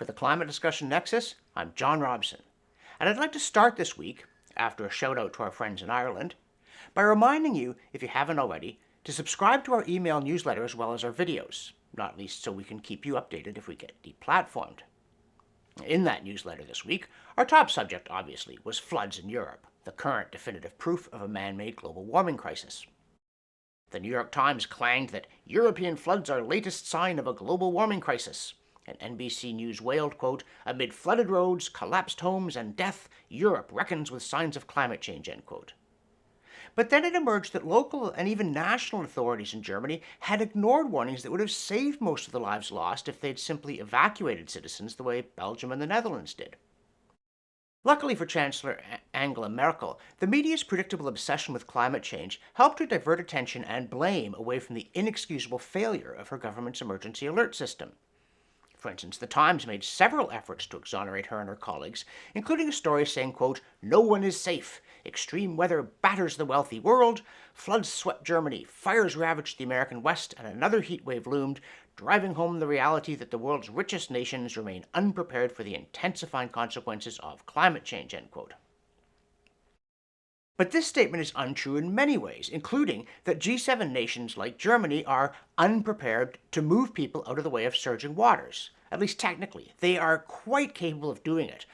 For the Climate Discussion Nexus, I'm John Robson. And I'd like to start this week, after a shout out to our friends in Ireland, by reminding you, if you haven't already, to subscribe to our email newsletter as well as our videos, not least so we can keep you updated if we get deplatformed. In that newsletter this week, our top subject, obviously, was floods in Europe, the current definitive proof of a man made global warming crisis. The New York Times clanged that European floods are latest sign of a global warming crisis, and NBC News wailed, quote, amid flooded roads, collapsed homes, and death, Europe reckons with signs of climate change, end quote. But then it emerged that local and even national authorities in Germany had ignored warnings that would have saved most of the lives lost if they'd simply evacuated citizens the way Belgium and the Netherlands did. Luckily for Chancellor Angela Merkel, the media's predictable obsession with climate change helped her divert attention and blame away from the inexcusable failure of her government's emergency alert system. For instance, the Times made several efforts to exonerate her and her colleagues, including a story saying, quote, No one is safe. Extreme weather batters the wealthy world. Floods swept Germany. Fires ravaged the American West, and another heat wave loomed, driving home the reality that the world's richest nations remain unprepared for the intensifying consequences of climate change, end quote. But this statement is untrue in many ways, including that G7 nations like Germany are unprepared to move people out of the way of surging waters. At least technically, they are quite capable of doing it.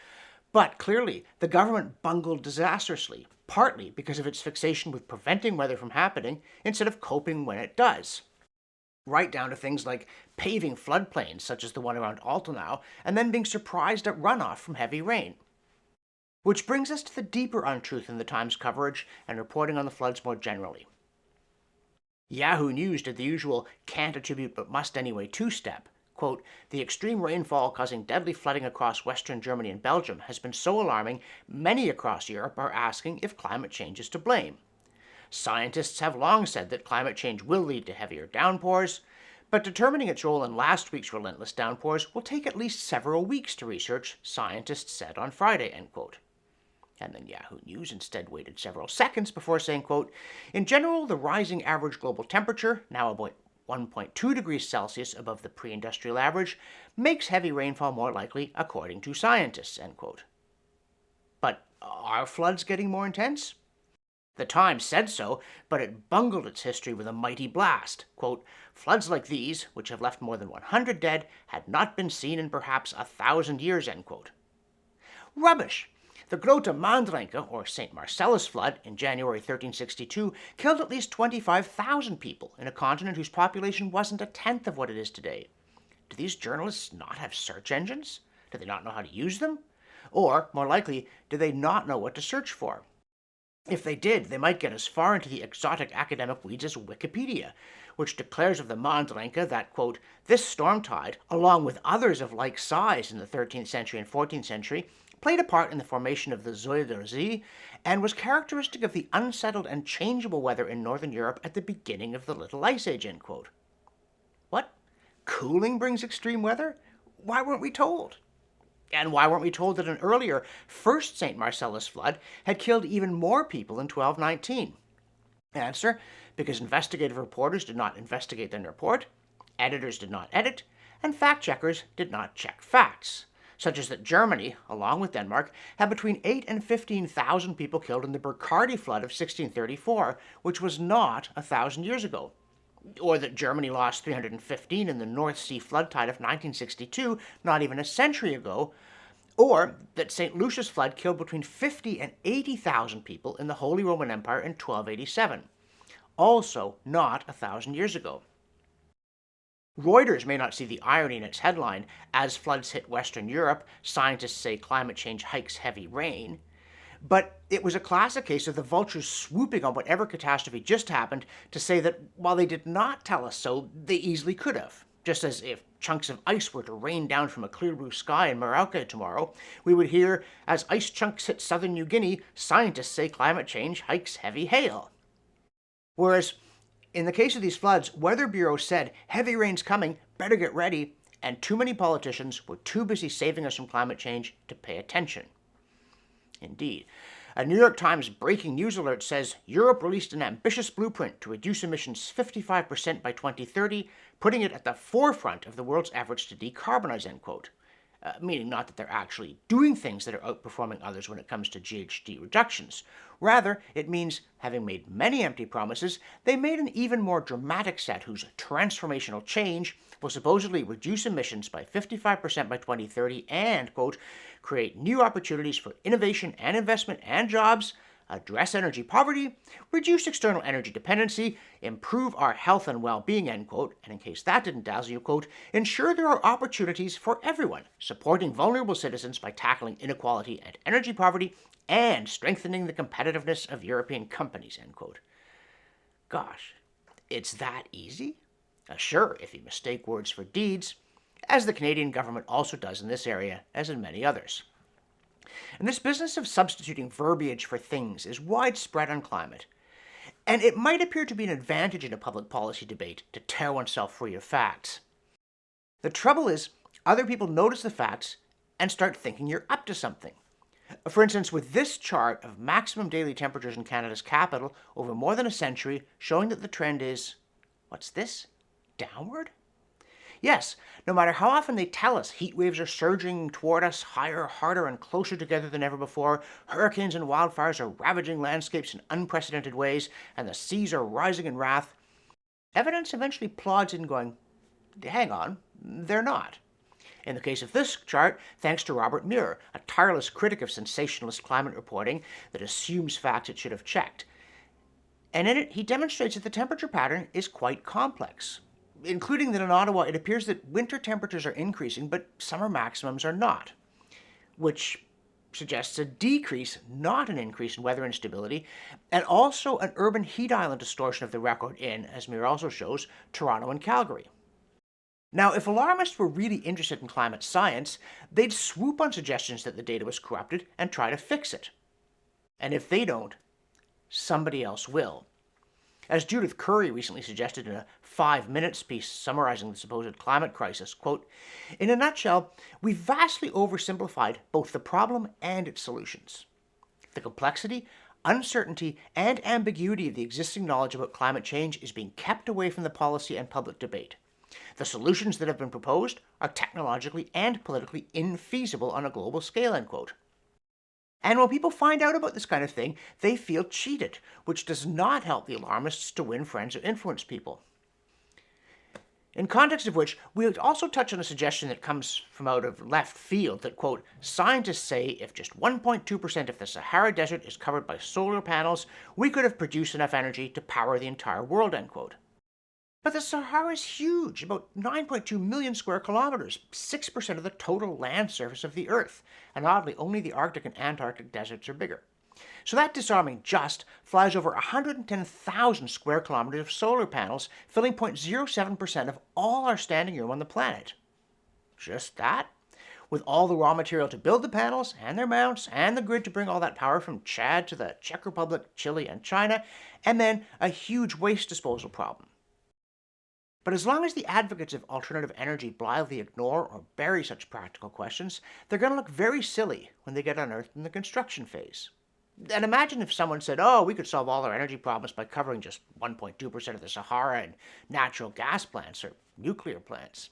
But clearly, the government bungled disastrously, partly because of its fixation with preventing weather from happening instead of coping when it does. Right down to things like paving floodplains, such as the one around Altenahr, and then being surprised at runoff from heavy rain. Which brings us to the deeper untruth in the Times coverage and reporting on the floods more generally. Yahoo News did the usual can't attribute but must anyway two step. Quote, the extreme rainfall causing deadly flooding across western Germany and Belgium has been so alarming, many across Europe are asking if climate change is to blame. Scientists have long said that climate change will lead to heavier downpours, but determining its role in last week's relentless downpours will take at least several weeks to research, scientists said on Friday, end quote. And then Yahoo News instead waited several seconds before saying, quote, In general, the rising average global temperature, now about 1.2 degrees Celsius above the pre-industrial average, makes heavy rainfall more likely, according to scientists, end quote. But are floods getting more intense? The Times said so, but it bungled its history with a mighty blast. Quote, Floods like these, which have left more than 100 dead, had not been seen in perhaps a thousand years, end quote. Rubbish! The Grote Mandrenke, or St. Marcellus flood, in January 1362, killed at least 25,000 people in a continent whose population wasn't a tenth of what it is today. Do these journalists not have search engines? Do they not know how to use them? Or, more likely, do they not know what to search for? If they did, they might get as far into the exotic academic weeds as Wikipedia, which declares of the Mandrenke that, quote, this storm tide, along with others of like size in the 13th century and 14th century, played a part in the formation of the Zuiderzee and was characteristic of the unsettled and changeable weather in northern Europe at the beginning of the Little Ice Age. End quote. What? Cooling brings extreme weather? Why weren't we told? And why weren't we told that an earlier first St. Marcellus flood had killed even more people in 1219? Answer because investigative reporters did not investigate the report, editors did not edit, and fact checkers did not check facts such as that Germany, along with Denmark, had between 8 and 15,000 people killed in the Burchardi flood of 1634, which was not a thousand years ago. Or that Germany lost 315 in the North Sea flood tide of 1962, not even a century ago. Or that St. Lucia's flood killed between 50 and 80,000 people in the Holy Roman Empire in 1287, also not a thousand years ago. Reuters may not see the irony in its headline as floods hit Western Europe, scientists say climate change hikes heavy rain. But it was a classic case of the vultures swooping on whatever catastrophe just happened to say that while they did not tell us so, they easily could have. Just as if chunks of ice were to rain down from a clear blue sky in Merauke tomorrow, we would hear, as ice chunks hit southern New Guinea, scientists say climate change hikes heavy hail. Whereas in the case of these floods, Weather Bureau said heavy rain's coming, better get ready, and too many politicians were too busy saving us from climate change to pay attention. Indeed. A New York Times breaking news alert says Europe released an ambitious blueprint to reduce emissions 55% by 2030, putting it at the forefront of the world's efforts to decarbonize, end quote. Uh, meaning not that they're actually doing things that are outperforming others when it comes to GHG reductions. Rather, it means having made many empty promises, they made an even more dramatic set whose transformational change will supposedly reduce emissions by 55% by 2030 and, quote, create new opportunities for innovation and investment and jobs address energy poverty, reduce external energy dependency, improve our health and well-being, end quote, and in case that didn't dazzle you, quote, ensure there are opportunities for everyone, supporting vulnerable citizens by tackling inequality and energy poverty, and strengthening the competitiveness of European companies, end quote. Gosh, it's that easy? Uh, sure, if you mistake words for deeds, as the Canadian government also does in this area, as in many others. And this business of substituting verbiage for things is widespread on climate. And it might appear to be an advantage in a public policy debate to tear oneself free of facts. The trouble is, other people notice the facts and start thinking you're up to something. For instance, with this chart of maximum daily temperatures in Canada's capital over more than a century, showing that the trend is what's this? Downward? Yes, no matter how often they tell us heat waves are surging toward us higher, harder, and closer together than ever before, hurricanes and wildfires are ravaging landscapes in unprecedented ways, and the seas are rising in wrath, evidence eventually plods in going, hang on, they're not. In the case of this chart, thanks to Robert Muir, a tireless critic of sensationalist climate reporting that assumes facts it should have checked. And in it, he demonstrates that the temperature pattern is quite complex including that in Ottawa, it appears that winter temperatures are increasing, but summer maximums are not, which suggests a decrease, not an increase in weather instability, and also an urban heat island distortion of the record in, as Muir also shows, Toronto and Calgary. Now, if alarmists were really interested in climate science, they'd swoop on suggestions that the data was corrupted and try to fix it. And if they don't, somebody else will. As Judith Curry recently suggested in a five minutes piece summarizing the supposed climate crisis, quote, In a nutshell, we've vastly oversimplified both the problem and its solutions. The complexity, uncertainty, and ambiguity of the existing knowledge about climate change is being kept away from the policy and public debate. The solutions that have been proposed are technologically and politically infeasible on a global scale, end quote. And when people find out about this kind of thing, they feel cheated, which does not help the alarmists to win friends or influence people. In context of which, we also touch on a suggestion that comes from out of left field that, quote, scientists say if just 1.2% of the Sahara Desert is covered by solar panels, we could have produced enough energy to power the entire world, end quote. But the Sahara is huge, about 9.2 million square kilometers, 6% of the total land surface of the Earth, and oddly, only the Arctic and Antarctic deserts are bigger. So that disarming just flies over 110,000 square kilometers of solar panels, filling 0.07% of all our standing room on the planet. Just that? With all the raw material to build the panels, and their mounts, and the grid to bring all that power from Chad to the Czech Republic, Chile, and China, and then a huge waste disposal problem. But as long as the advocates of alternative energy blithely ignore or bury such practical questions, they're going to look very silly when they get unearthed in the construction phase. And imagine if someone said, oh, we could solve all our energy problems by covering just 1.2% of the Sahara and natural gas plants or nuclear plants.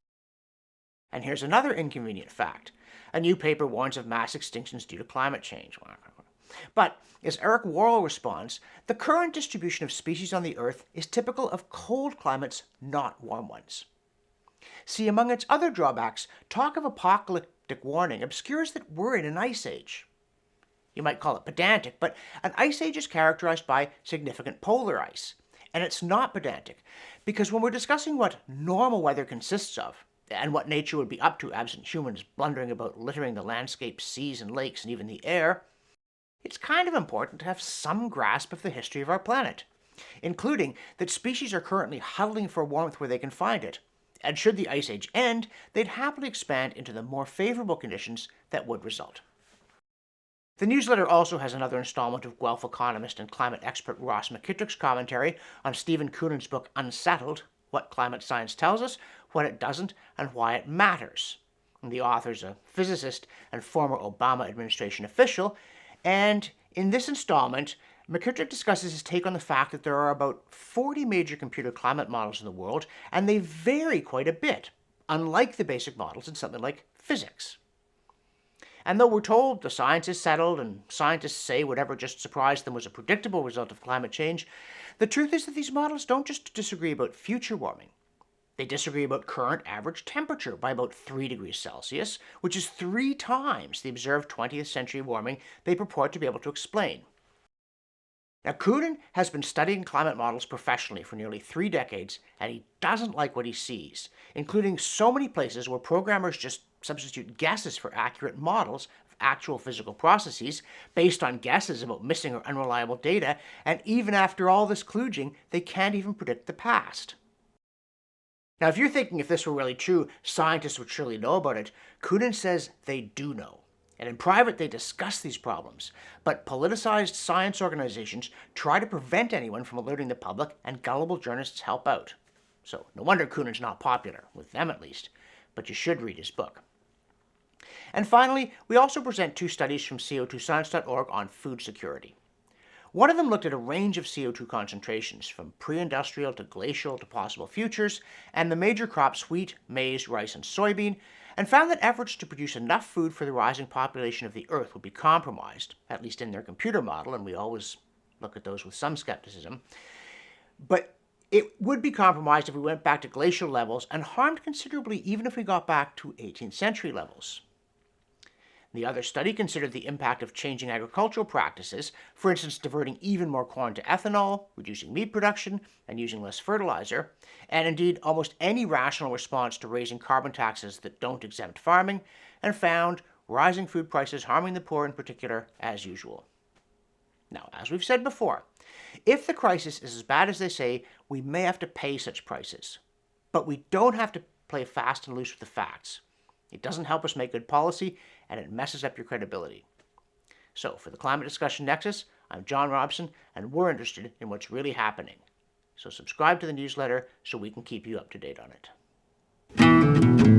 And here's another inconvenient fact. A new paper warns of mass extinctions due to climate change. But, as Eric Worrell responds, the current distribution of species on the Earth is typical of cold climates, not warm ones. See, among its other drawbacks, talk of apocalyptic warning obscures that we're in an ice age. You might call it pedantic, but an ice age is characterized by significant polar ice. And it's not pedantic, because when we're discussing what normal weather consists of, and what nature would be up to absent humans blundering about littering the landscape, seas, and lakes, and even the air, it's kind of important to have some grasp of the history of our planet, including that species are currently huddling for warmth where they can find it, and should the ice age end, they'd happily expand into the more favorable conditions that would result. The newsletter also has another installment of Guelph economist and climate expert Ross McKitrick's commentary on Steven Koonin's book Unsettled What Climate Science Tells Us, What It Doesn't, and Why It Matters. And the author's a physicist and former Obama administration official, and in this installment, McKitrick discusses his take on the fact that there are about 40 major computer climate models in the world, and they vary quite a bit, unlike the basic models in something like physics. And though we're told the science is settled and scientists say whatever just surprised them was a predictable result of climate change, the truth is that these models don't just disagree about future warming. They disagree about current average temperature by about 3 degrees Celsius, which is three times the observed 20th century warming they purport to be able to explain. Now, Koonin has been studying climate models professionally for nearly three decades, and he doesn't like what he sees, including so many places where programmers just substitute guesses for accurate models of actual physical processes based on guesses about missing or unreliable data, and even after all this kludging, they can't even predict the past. Now, if you're thinking if this were really true, scientists would surely know about it, Koonin says they do know. And in private, they discuss these problems. But politicized science organizations try to prevent anyone from alerting the public, and gullible journalists help out. So no wonder Koonin's not popular, with them at least. But you should read his book. And finally, we also present two studies from CO2science.org on food security. One of them looked at a range of CO2 concentrations, from pre industrial to glacial to possible futures, and the major crops wheat, maize, rice, and soybean, and found that efforts to produce enough food for the rising population of the Earth would be compromised, at least in their computer model, and we always look at those with some skepticism. But it would be compromised if we went back to glacial levels and harmed considerably even if we got back to 18th century levels. The other study considered the impact of changing agricultural practices, for instance, diverting even more corn to ethanol, reducing meat production, and using less fertilizer, and indeed almost any rational response to raising carbon taxes that don't exempt farming, and found rising food prices harming the poor in particular, as usual. Now, as we've said before, if the crisis is as bad as they say, we may have to pay such prices. But we don't have to play fast and loose with the facts. It doesn't help us make good policy, and it messes up your credibility. So, for the Climate Discussion Nexus, I'm John Robson, and we're interested in what's really happening. So, subscribe to the newsletter so we can keep you up to date on it.